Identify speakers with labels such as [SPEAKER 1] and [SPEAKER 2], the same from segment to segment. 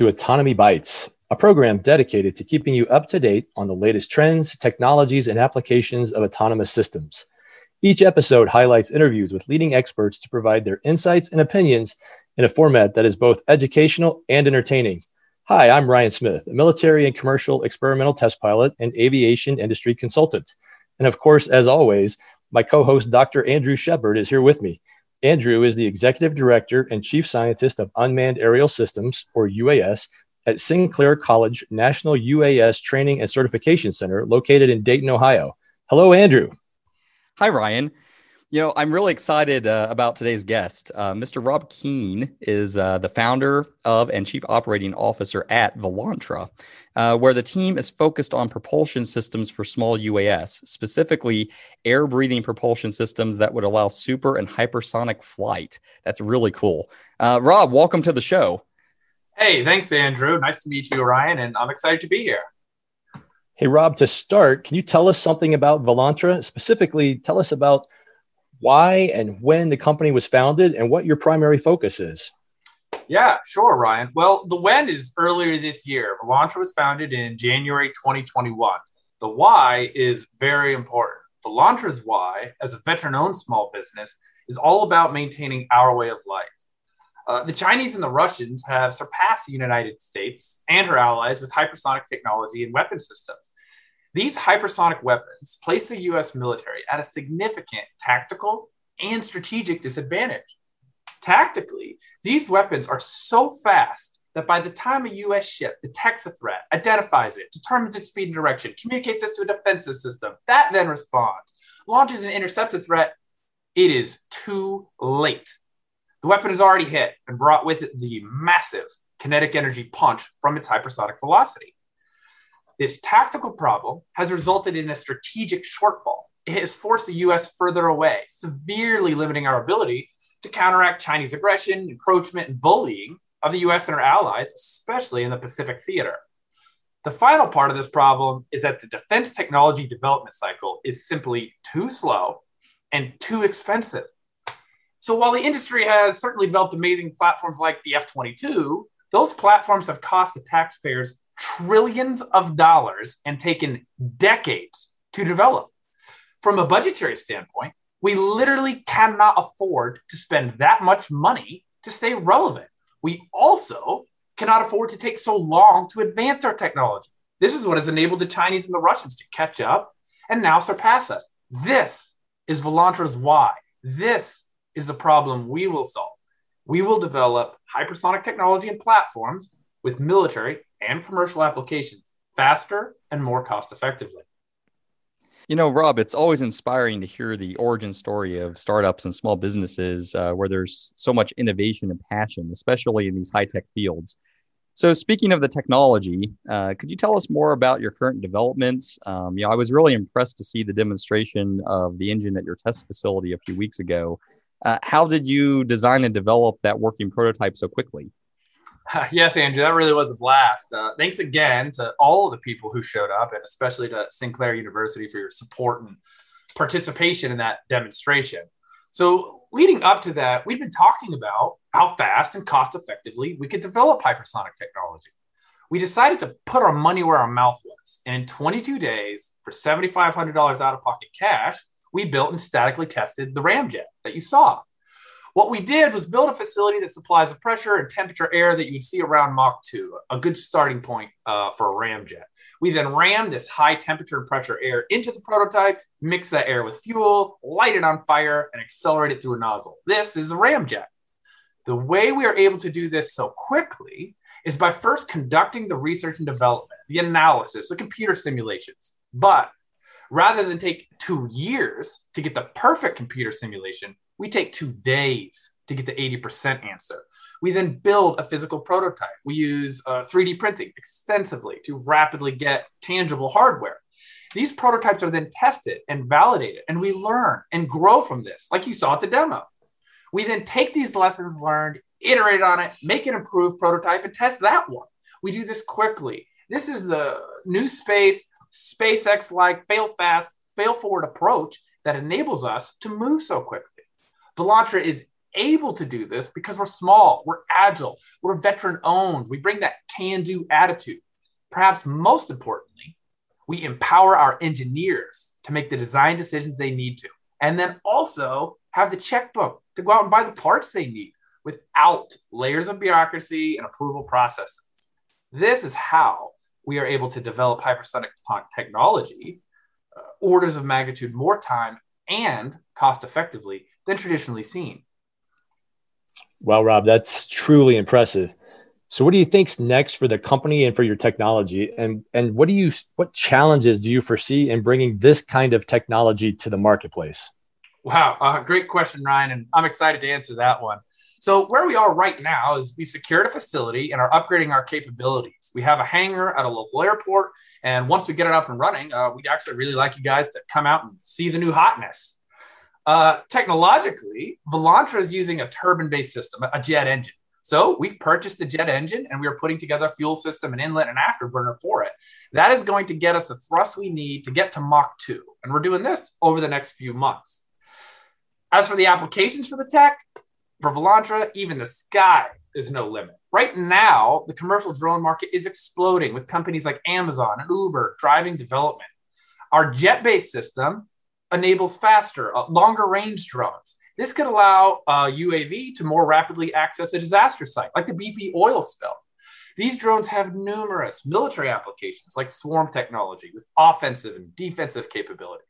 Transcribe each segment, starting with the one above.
[SPEAKER 1] to Autonomy Bytes, a program dedicated to keeping you up to date on the latest trends, technologies, and applications of autonomous systems. Each episode highlights interviews with leading experts to provide their insights and opinions in a format that is both educational and entertaining. Hi, I'm Ryan Smith, a military and commercial experimental test pilot and aviation industry consultant. And of course, as always, my co host, Dr. Andrew Shepard, is here with me. Andrew is the executive director and chief scientist of Unmanned Aerial Systems, or UAS, at Sinclair College National UAS Training and Certification Center, located in Dayton, Ohio. Hello, Andrew.
[SPEAKER 2] Hi, Ryan. You know, I'm really excited uh, about today's guest. Uh, Mr. Rob Keene is uh, the founder of and chief operating officer at Volantra, uh, where the team is focused on propulsion systems for small UAS, specifically air breathing propulsion systems that would allow super and hypersonic flight. That's really cool. Uh, Rob, welcome to the show.
[SPEAKER 3] Hey, thanks, Andrew. Nice to meet you, Ryan, and I'm excited to be here.
[SPEAKER 1] Hey, Rob, to start, can you tell us something about Volantra? Specifically, tell us about why and when the company was founded and what your primary focus is.
[SPEAKER 3] Yeah, sure, Ryan. Well, the when is earlier this year. Volantra was founded in January 2021. The why is very important. Volantra's why, as a veteran owned small business, is all about maintaining our way of life. Uh, the Chinese and the Russians have surpassed the United States and her allies with hypersonic technology and weapon systems. These hypersonic weapons place the US military at a significant tactical and strategic disadvantage. Tactically, these weapons are so fast that by the time a US ship detects a threat, identifies it, determines its speed and direction, communicates this to a defensive system, that then responds, launches and intercepts a threat, it is too late. The weapon has already hit and brought with it the massive kinetic energy punch from its hypersonic velocity. This tactical problem has resulted in a strategic shortfall. It has forced the US further away, severely limiting our ability to counteract Chinese aggression, encroachment, and bullying of the US and our allies, especially in the Pacific theater. The final part of this problem is that the defense technology development cycle is simply too slow and too expensive. So while the industry has certainly developed amazing platforms like the F 22, those platforms have cost the taxpayers trillions of dollars and taken decades to develop. From a budgetary standpoint, we literally cannot afford to spend that much money to stay relevant. We also cannot afford to take so long to advance our technology. This is what has enabled the Chinese and the Russians to catch up and now surpass us. This is Volantra's why. This is the problem we will solve. We will develop hypersonic technology and platforms with military and commercial applications faster and more cost effectively.
[SPEAKER 2] You know, Rob, it's always inspiring to hear the origin story of startups and small businesses uh, where there's so much innovation and passion, especially in these high tech fields. So, speaking of the technology, uh, could you tell us more about your current developments? Um, you know, I was really impressed to see the demonstration of the engine at your test facility a few weeks ago. Uh, how did you design and develop that working prototype so quickly?
[SPEAKER 3] Yes, Andrew, that really was a blast. Uh, thanks again to all of the people who showed up, and especially to Sinclair University for your support and participation in that demonstration. So, leading up to that, we've been talking about how fast and cost effectively we could develop hypersonic technology. We decided to put our money where our mouth was. And in 22 days, for $7,500 out of pocket cash, we built and statically tested the ramjet that you saw. What we did was build a facility that supplies the pressure and temperature air that you'd see around Mach 2, a good starting point uh, for a ramjet. We then rammed this high temperature and pressure air into the prototype, mix that air with fuel, light it on fire, and accelerate it through a nozzle. This is a ramjet. The way we are able to do this so quickly is by first conducting the research and development, the analysis, the computer simulations. But rather than take two years to get the perfect computer simulation, we take two days to get the 80% answer. We then build a physical prototype. We use uh, 3D printing extensively to rapidly get tangible hardware. These prototypes are then tested and validated, and we learn and grow from this, like you saw at the demo. We then take these lessons learned, iterate on it, make an improved prototype, and test that one. We do this quickly. This is the new space, SpaceX like fail fast, fail forward approach that enables us to move so quickly. Volantra is able to do this because we're small, we're agile, we're veteran owned, we bring that can do attitude. Perhaps most importantly, we empower our engineers to make the design decisions they need to, and then also have the checkbook to go out and buy the parts they need without layers of bureaucracy and approval processes. This is how we are able to develop hypersonic technology uh, orders of magnitude more time and cost effectively than traditionally seen.
[SPEAKER 1] Well, Rob, that's truly impressive. So, what do you think's next for the company and for your technology? And and what do you what challenges do you foresee in bringing this kind of technology to the marketplace?
[SPEAKER 3] Wow, uh, great question, Ryan, and I'm excited to answer that one. So where we are right now is we secured a facility and are upgrading our capabilities. We have a hangar at a local airport, and once we get it up and running, uh, we'd actually really like you guys to come out and see the new hotness. Uh, technologically, Volantra is using a turbine-based system, a jet engine. So we've purchased a jet engine and we are putting together a fuel system, an inlet and afterburner for it. That is going to get us the thrust we need to get to Mach 2. And we're doing this over the next few months. As for the applications for the tech, for Volantra, even the sky is no limit. Right now, the commercial drone market is exploding with companies like Amazon and Uber driving development. Our jet based system enables faster, uh, longer range drones. This could allow uh, UAV to more rapidly access a disaster site, like the BP oil spill. These drones have numerous military applications, like swarm technology with offensive and defensive capabilities.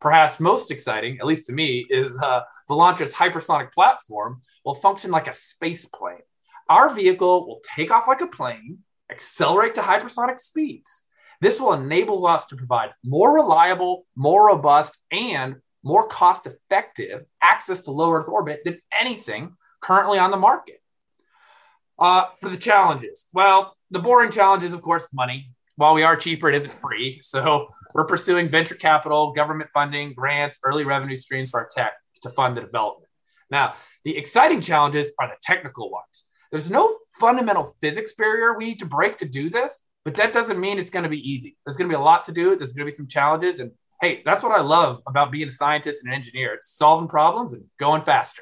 [SPEAKER 3] Perhaps most exciting, at least to me, is uh, Volantra's hypersonic platform will function like a space plane. Our vehicle will take off like a plane, accelerate to hypersonic speeds. This will enable us to provide more reliable, more robust, and more cost effective access to low Earth orbit than anything currently on the market. Uh, for the challenges, well, the boring challenge is, of course, money. While we are cheaper, it isn't free. So we're pursuing venture capital, government funding, grants, early revenue streams for our tech to fund the development. Now, the exciting challenges are the technical ones. There's no fundamental physics barrier we need to break to do this, but that doesn't mean it's going to be easy. There's going to be a lot to do. There's going to be some challenges. And hey, that's what I love about being a scientist and an engineer. It's solving problems and going faster.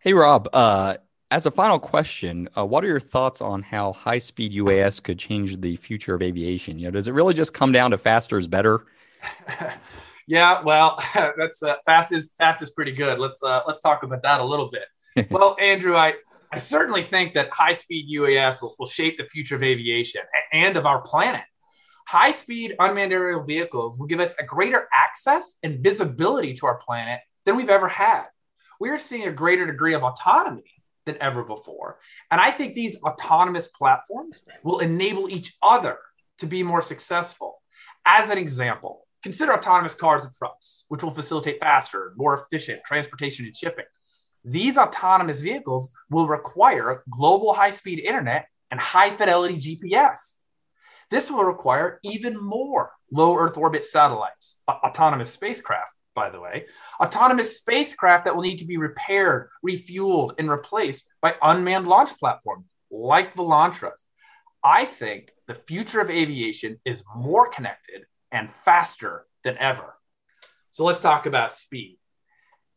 [SPEAKER 2] Hey, Rob, uh, as a final question, uh, what are your thoughts on how high speed UAS could change the future of aviation? You know, does it really just come down to faster is better?
[SPEAKER 3] yeah, well, that's uh, fast is fast is pretty good. Let's uh, let's talk about that a little bit. well, Andrew, I I certainly think that high speed UAS will, will shape the future of aviation and of our planet. High speed unmanned aerial vehicles will give us a greater access and visibility to our planet than we've ever had. We are seeing a greater degree of autonomy than ever before. And I think these autonomous platforms will enable each other to be more successful. As an example, consider autonomous cars and trucks, which will facilitate faster, more efficient transportation and shipping. These autonomous vehicles will require global high speed internet and high fidelity GPS. This will require even more low Earth orbit satellites, autonomous spacecraft, by the way, autonomous spacecraft that will need to be repaired, refueled, and replaced by unmanned launch platforms like Volantra's. I think the future of aviation is more connected and faster than ever. So let's talk about speed.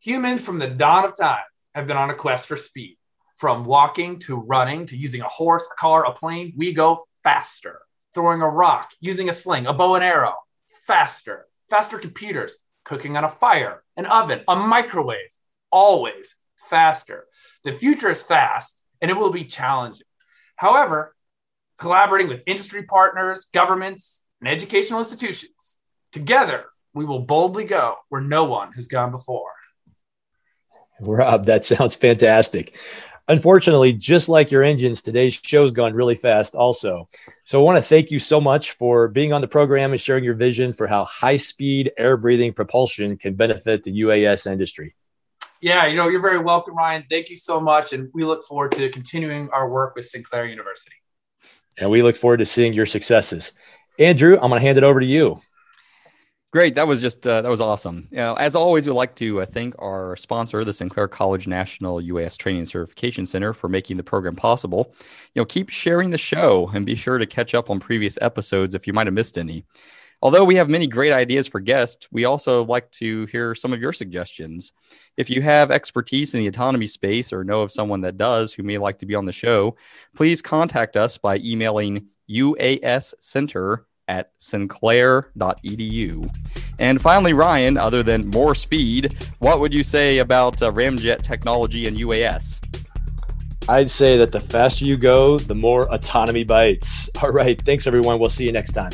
[SPEAKER 3] Humans from the dawn of time have been on a quest for speed. From walking to running to using a horse, a car, a plane, we go faster. Throwing a rock, using a sling, a bow and arrow, faster. Faster computers, cooking on a fire, an oven, a microwave, always faster. The future is fast and it will be challenging. However, collaborating with industry partners, governments, and educational institutions, together we will boldly go where no one has gone before.
[SPEAKER 1] Rob, that sounds fantastic. Unfortunately, just like your engines, today's show's gone really fast also. So I want to thank you so much for being on the program and sharing your vision for how high speed air breathing propulsion can benefit the UAS industry.
[SPEAKER 3] Yeah, you know, you're very welcome, Ryan. Thank you so much. And we look forward to continuing our work with Sinclair University.
[SPEAKER 1] And we look forward to seeing your successes. Andrew, I'm going to hand it over to you.
[SPEAKER 2] Great. That was just, uh, that was awesome. You know, as always, we'd like to uh, thank our sponsor, the Sinclair College National UAS Training and Certification Center, for making the program possible. You know, keep sharing the show and be sure to catch up on previous episodes if you might have missed any. Although we have many great ideas for guests, we also like to hear some of your suggestions. If you have expertise in the autonomy space or know of someone that does who may like to be on the show, please contact us by emailing uascenter at sinclair.edu. And finally, Ryan, other than more speed, what would you say about uh, ramjet technology and UAS?
[SPEAKER 1] I'd say that the faster you go, the more autonomy bites. All right. Thanks, everyone. We'll see you next time.